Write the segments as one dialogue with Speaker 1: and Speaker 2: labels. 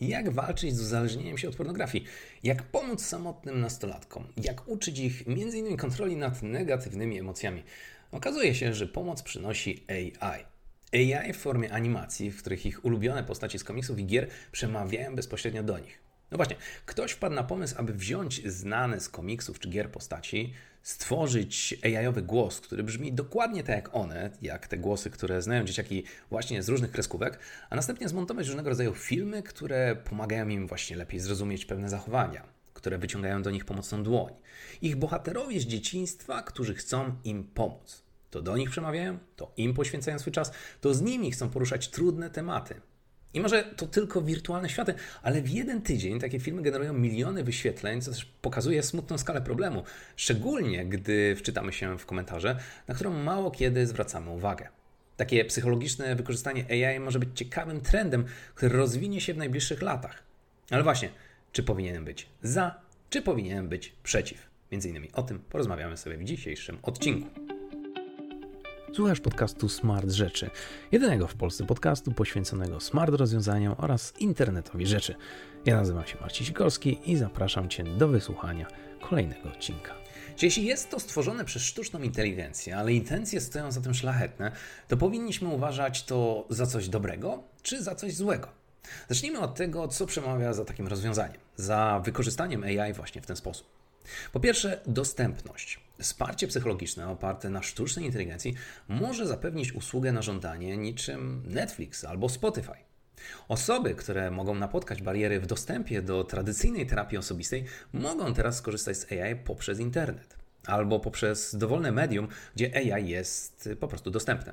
Speaker 1: Jak walczyć z uzależnieniem się od pornografii? Jak pomóc samotnym nastolatkom? Jak uczyć ich m.in. kontroli nad negatywnymi emocjami? Okazuje się, że pomoc przynosi AI. AI w formie animacji, w których ich ulubione postaci z komiksów i gier przemawiają bezpośrednio do nich. No właśnie, ktoś wpadł na pomysł, aby wziąć znane z komiksów czy gier postaci, stworzyć AI-owy głos, który brzmi dokładnie tak jak one, jak te głosy, które znają dzieciaki właśnie z różnych kreskówek, a następnie zmontować różnego rodzaju filmy, które pomagają im właśnie lepiej zrozumieć pewne zachowania, które wyciągają do nich pomocną dłoń. Ich bohaterowie z dzieciństwa, którzy chcą im pomóc. To do nich przemawiają, to im poświęcają swój czas, to z nimi chcą poruszać trudne tematy. I może to tylko wirtualne światy, ale w jeden tydzień takie filmy generują miliony wyświetleń, co też pokazuje smutną skalę problemu, szczególnie gdy wczytamy się w komentarze, na którą mało kiedy zwracamy uwagę. Takie psychologiczne wykorzystanie AI może być ciekawym trendem, który rozwinie się w najbliższych latach. Ale właśnie, czy powinienem być za, czy powinienem być przeciw? Między innymi o tym porozmawiamy sobie w dzisiejszym odcinku. Słuchasz podcastu Smart Rzeczy, jedynego w Polsce podcastu poświęconego smart rozwiązaniom oraz internetowi rzeczy. Ja nazywam się Marcin Sikorski i zapraszam Cię do wysłuchania kolejnego odcinka. Jeśli jest to stworzone przez sztuczną inteligencję, ale intencje stoją za tym szlachetne, to powinniśmy uważać to za coś dobrego czy za coś złego. Zacznijmy od tego, co przemawia za takim rozwiązaniem, za wykorzystaniem AI właśnie w ten sposób. Po pierwsze, dostępność. Wsparcie psychologiczne oparte na sztucznej inteligencji może zapewnić usługę na żądanie niczym Netflix albo Spotify. Osoby, które mogą napotkać bariery w dostępie do tradycyjnej terapii osobistej, mogą teraz skorzystać z AI poprzez internet albo poprzez dowolne medium, gdzie AI jest po prostu dostępne.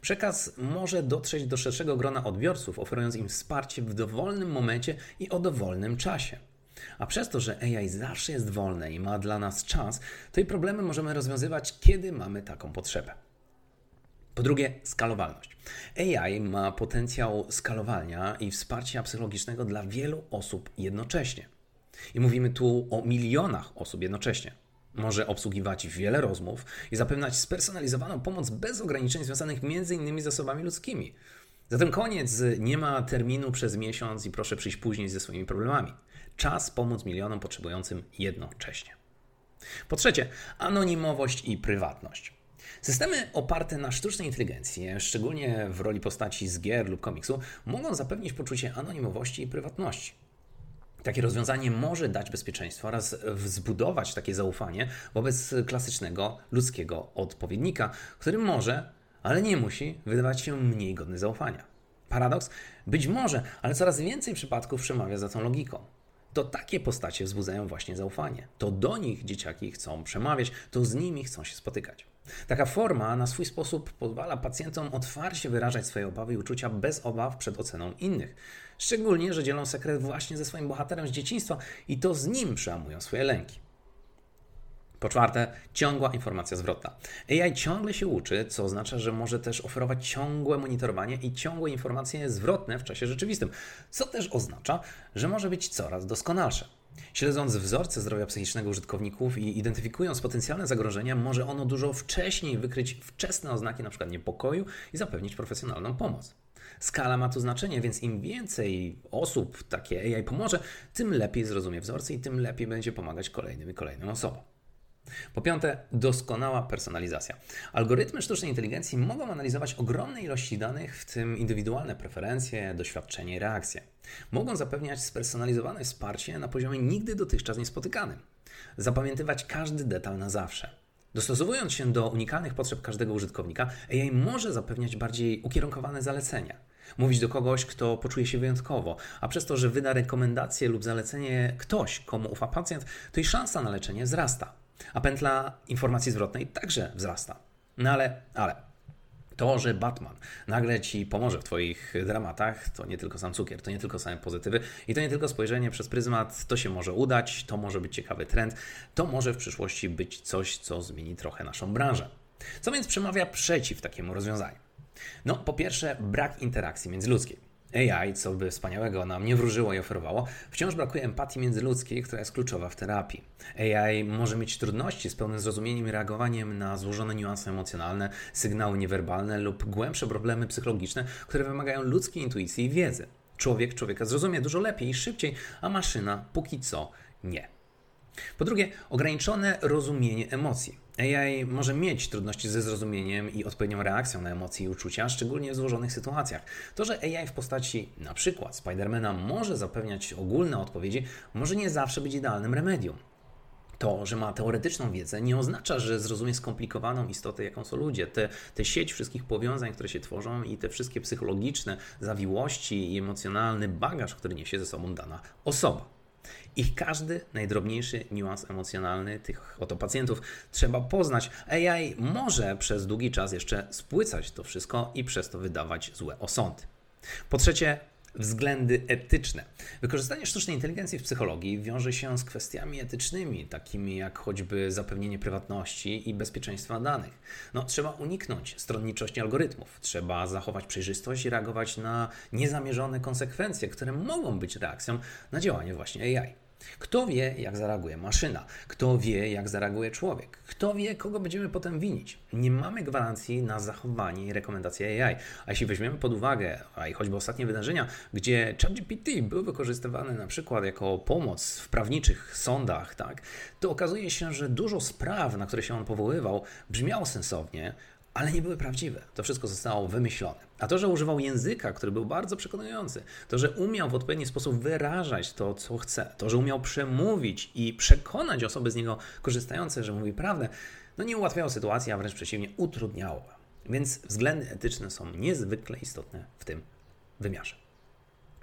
Speaker 1: Przekaz może dotrzeć do szerszego grona odbiorców, oferując im wsparcie w dowolnym momencie i o dowolnym czasie. A przez to, że AI zawsze jest wolne i ma dla nas czas, to i problemy możemy rozwiązywać, kiedy mamy taką potrzebę. Po drugie, skalowalność. AI ma potencjał skalowania i wsparcia psychologicznego dla wielu osób jednocześnie. I mówimy tu o milionach osób jednocześnie. Może obsługiwać wiele rozmów i zapewniać spersonalizowaną pomoc bez ograniczeń związanych m.in. z zasobami ludzkimi. Zatem koniec, nie ma terminu przez miesiąc i proszę przyjść później ze swoimi problemami. Czas pomóc milionom potrzebującym jednocześnie. Po trzecie, anonimowość i prywatność. Systemy oparte na sztucznej inteligencji, szczególnie w roli postaci z gier lub komiksu, mogą zapewnić poczucie anonimowości i prywatności. Takie rozwiązanie może dać bezpieczeństwo oraz zbudować takie zaufanie wobec klasycznego ludzkiego odpowiednika, który może, ale nie musi, wydawać się mniej godny zaufania. Paradoks? Być może, ale coraz więcej przypadków przemawia za tą logiką to takie postacie wzbudzają właśnie zaufanie. To do nich dzieciaki chcą przemawiać, to z nimi chcą się spotykać. Taka forma na swój sposób pozwala pacjentom otwarcie wyrażać swoje obawy i uczucia bez obaw przed oceną innych. Szczególnie, że dzielą sekret właśnie ze swoim bohaterem z dzieciństwa i to z nim przełamują swoje lęki. Po czwarte, ciągła informacja zwrotna. AI ciągle się uczy, co oznacza, że może też oferować ciągłe monitorowanie i ciągłe informacje zwrotne w czasie rzeczywistym, co też oznacza, że może być coraz doskonalsze. Śledząc wzorce zdrowia psychicznego użytkowników i identyfikując potencjalne zagrożenia, może ono dużo wcześniej wykryć wczesne oznaki np. niepokoju i zapewnić profesjonalną pomoc. Skala ma tu znaczenie, więc im więcej osób takie AI pomoże, tym lepiej zrozumie wzorce i tym lepiej będzie pomagać kolejnym i kolejnym osobom. Po piąte, doskonała personalizacja. Algorytmy sztucznej inteligencji mogą analizować ogromne ilości danych, w tym indywidualne preferencje, doświadczenie i reakcje. Mogą zapewniać spersonalizowane wsparcie na poziomie nigdy dotychczas niespotykanym. Zapamiętywać każdy detal na zawsze. Dostosowując się do unikalnych potrzeb każdego użytkownika, AI może zapewniać bardziej ukierunkowane zalecenia. Mówić do kogoś, kto poczuje się wyjątkowo, a przez to, że wyda rekomendację lub zalecenie ktoś, komu ufa pacjent, to i szansa na leczenie wzrasta a pętla informacji zwrotnej także wzrasta. No ale, ale, to, że Batman nagle ci pomoże w Twoich dramatach, to nie tylko sam cukier, to nie tylko same pozytywy i to nie tylko spojrzenie przez pryzmat, to się może udać, to może być ciekawy trend, to może w przyszłości być coś, co zmieni trochę naszą branżę. Co więc przemawia przeciw takiemu rozwiązaniu? No, po pierwsze, brak interakcji międzyludzkiej. AI, co by wspaniałego nam nie wróżyło i oferowało, wciąż brakuje empatii międzyludzkiej, która jest kluczowa w terapii. AI może mieć trudności z pełnym zrozumieniem i reagowaniem na złożone niuanse emocjonalne, sygnały niewerbalne lub głębsze problemy psychologiczne, które wymagają ludzkiej intuicji i wiedzy. Człowiek człowieka zrozumie dużo lepiej i szybciej, a maszyna póki co nie. Po drugie, ograniczone rozumienie emocji. AI może mieć trudności ze zrozumieniem i odpowiednią reakcją na emocje i uczucia, szczególnie w złożonych sytuacjach. To, że AI w postaci przykład Spidermana może zapewniać ogólne odpowiedzi, może nie zawsze być idealnym remedium. To, że ma teoretyczną wiedzę, nie oznacza, że zrozumie skomplikowaną istotę, jaką są ludzie. Te, te sieć wszystkich powiązań, które się tworzą i te wszystkie psychologiczne zawiłości i emocjonalny bagaż, który niesie ze sobą dana osoba. Ich każdy najdrobniejszy niuans emocjonalny tych oto pacjentów trzeba poznać. AI może przez długi czas jeszcze spłycać to wszystko i przez to wydawać złe osądy. Po trzecie, względy etyczne. Wykorzystanie sztucznej inteligencji w psychologii wiąże się z kwestiami etycznymi, takimi jak choćby zapewnienie prywatności i bezpieczeństwa danych. No, trzeba uniknąć stronniczości algorytmów, trzeba zachować przejrzystość i reagować na niezamierzone konsekwencje, które mogą być reakcją na działanie właśnie AI. Kto wie, jak zareaguje maszyna? Kto wie, jak zareaguje człowiek? Kto wie, kogo będziemy potem winić? Nie mamy gwarancji na zachowanie i rekomendacje AI. A jeśli weźmiemy pod uwagę, a i choćby ostatnie wydarzenia, gdzie ChatGPT był wykorzystywany na przykład jako pomoc w prawniczych sądach, tak, to okazuje się, że dużo spraw, na które się on powoływał, brzmiało sensownie, ale nie były prawdziwe. To wszystko zostało wymyślone. A to, że używał języka, który był bardzo przekonujący, to, że umiał w odpowiedni sposób wyrażać to, co chce, to, że umiał przemówić i przekonać osoby z niego korzystające, że mówi prawdę, no nie ułatwiało sytuacji, a wręcz przeciwnie, utrudniało. Więc względy etyczne są niezwykle istotne w tym wymiarze.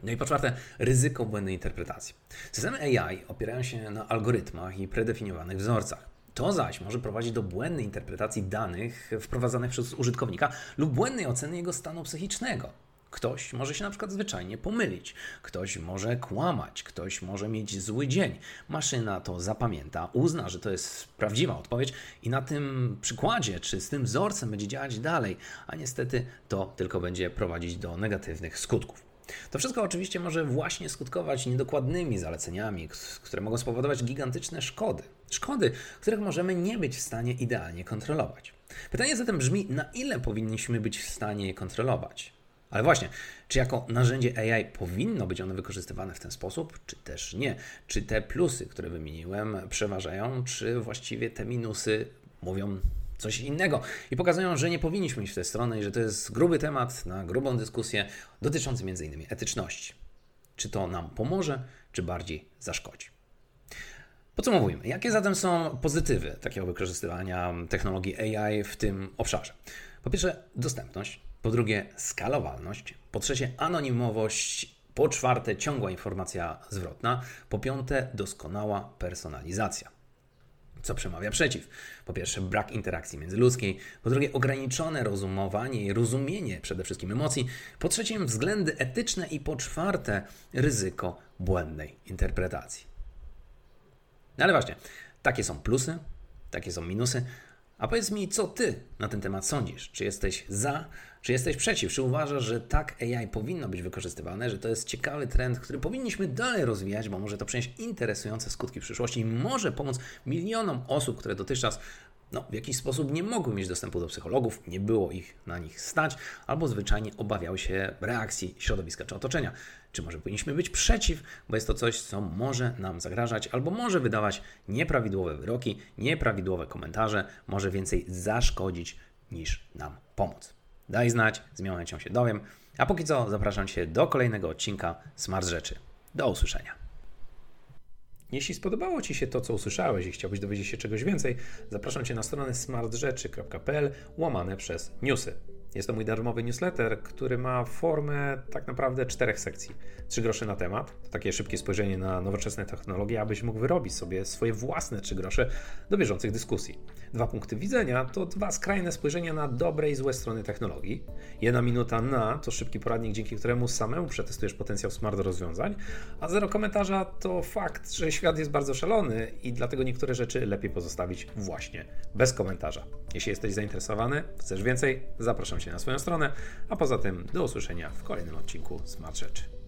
Speaker 1: No i po czwarte, ryzyko błędnej interpretacji. Systemy AI opierają się na algorytmach i predefiniowanych wzorcach. To zaś może prowadzić do błędnej interpretacji danych wprowadzanych przez użytkownika lub błędnej oceny jego stanu psychicznego. Ktoś może się na przykład zwyczajnie pomylić, ktoś może kłamać, ktoś może mieć zły dzień. Maszyna to zapamięta, uzna, że to jest prawdziwa odpowiedź i na tym przykładzie czy z tym wzorcem będzie działać dalej, a niestety to tylko będzie prowadzić do negatywnych skutków. To wszystko oczywiście może właśnie skutkować niedokładnymi zaleceniami, które mogą spowodować gigantyczne szkody. Szkody, których możemy nie być w stanie idealnie kontrolować. Pytanie zatem brzmi, na ile powinniśmy być w stanie je kontrolować? Ale właśnie, czy jako narzędzie AI powinno być one wykorzystywane w ten sposób, czy też nie? Czy te plusy, które wymieniłem, przeważają, czy właściwie te minusy mówią coś innego i pokazują, że nie powinniśmy iść w tę stronę i że to jest gruby temat na grubą dyskusję dotyczący m.in. etyczności. Czy to nam pomoże, czy bardziej zaszkodzi? Podsumowujmy. Jakie zatem są pozytywy takiego wykorzystywania technologii AI w tym obszarze? Po pierwsze, dostępność. Po drugie, skalowalność. Po trzecie, anonimowość. Po czwarte, ciągła informacja zwrotna. Po piąte, doskonała personalizacja. Co przemawia przeciw? Po pierwsze, brak interakcji międzyludzkiej, po drugie, ograniczone rozumowanie i rozumienie przede wszystkim emocji, po trzecie, względy etyczne i po czwarte, ryzyko błędnej interpretacji. No ale właśnie, takie są plusy, takie są minusy. A powiedz mi, co ty na ten temat sądzisz? Czy jesteś za, czy jesteś przeciw? Czy uważasz, że tak AI powinno być wykorzystywane, że to jest ciekawy trend, który powinniśmy dalej rozwijać, bo może to przynieść interesujące skutki w przyszłości i może pomóc milionom osób, które dotychczas no, w jakiś sposób nie mogły mieć dostępu do psychologów, nie było ich na nich stać, albo zwyczajnie obawiały się reakcji środowiska czy otoczenia. Czy może powinniśmy być przeciw, bo jest to coś, co może nam zagrażać, albo może wydawać nieprawidłowe wyroki, nieprawidłowe komentarze, może więcej zaszkodzić niż nam pomóc. Daj znać, z miłą się dowiem, a póki co zapraszam Cię do kolejnego odcinka Smart Rzeczy. Do usłyszenia. Jeśli spodobało Ci się to, co usłyszałeś i chciałbyś dowiedzieć się czegoś więcej, zapraszam Cię na stronę smartrzeczy.pl łamane przez newsy. Jest to mój darmowy newsletter, który ma formę tak naprawdę czterech sekcji. Trzy grosze na temat, to takie szybkie spojrzenie na nowoczesne technologie, abyś mógł wyrobić sobie swoje własne trzy grosze do bieżących dyskusji. Dwa punkty widzenia to dwa skrajne spojrzenia na dobre i złe strony technologii. Jedna minuta na to szybki poradnik, dzięki któremu samemu przetestujesz potencjał smart rozwiązań, a zero komentarza to fakt, że świat jest bardzo szalony i dlatego niektóre rzeczy lepiej pozostawić właśnie bez komentarza. Jeśli jesteś zainteresowany, chcesz więcej, zapraszam Cię na swoją stronę, a poza tym do usłyszenia w kolejnym odcinku Smart Rzeczy.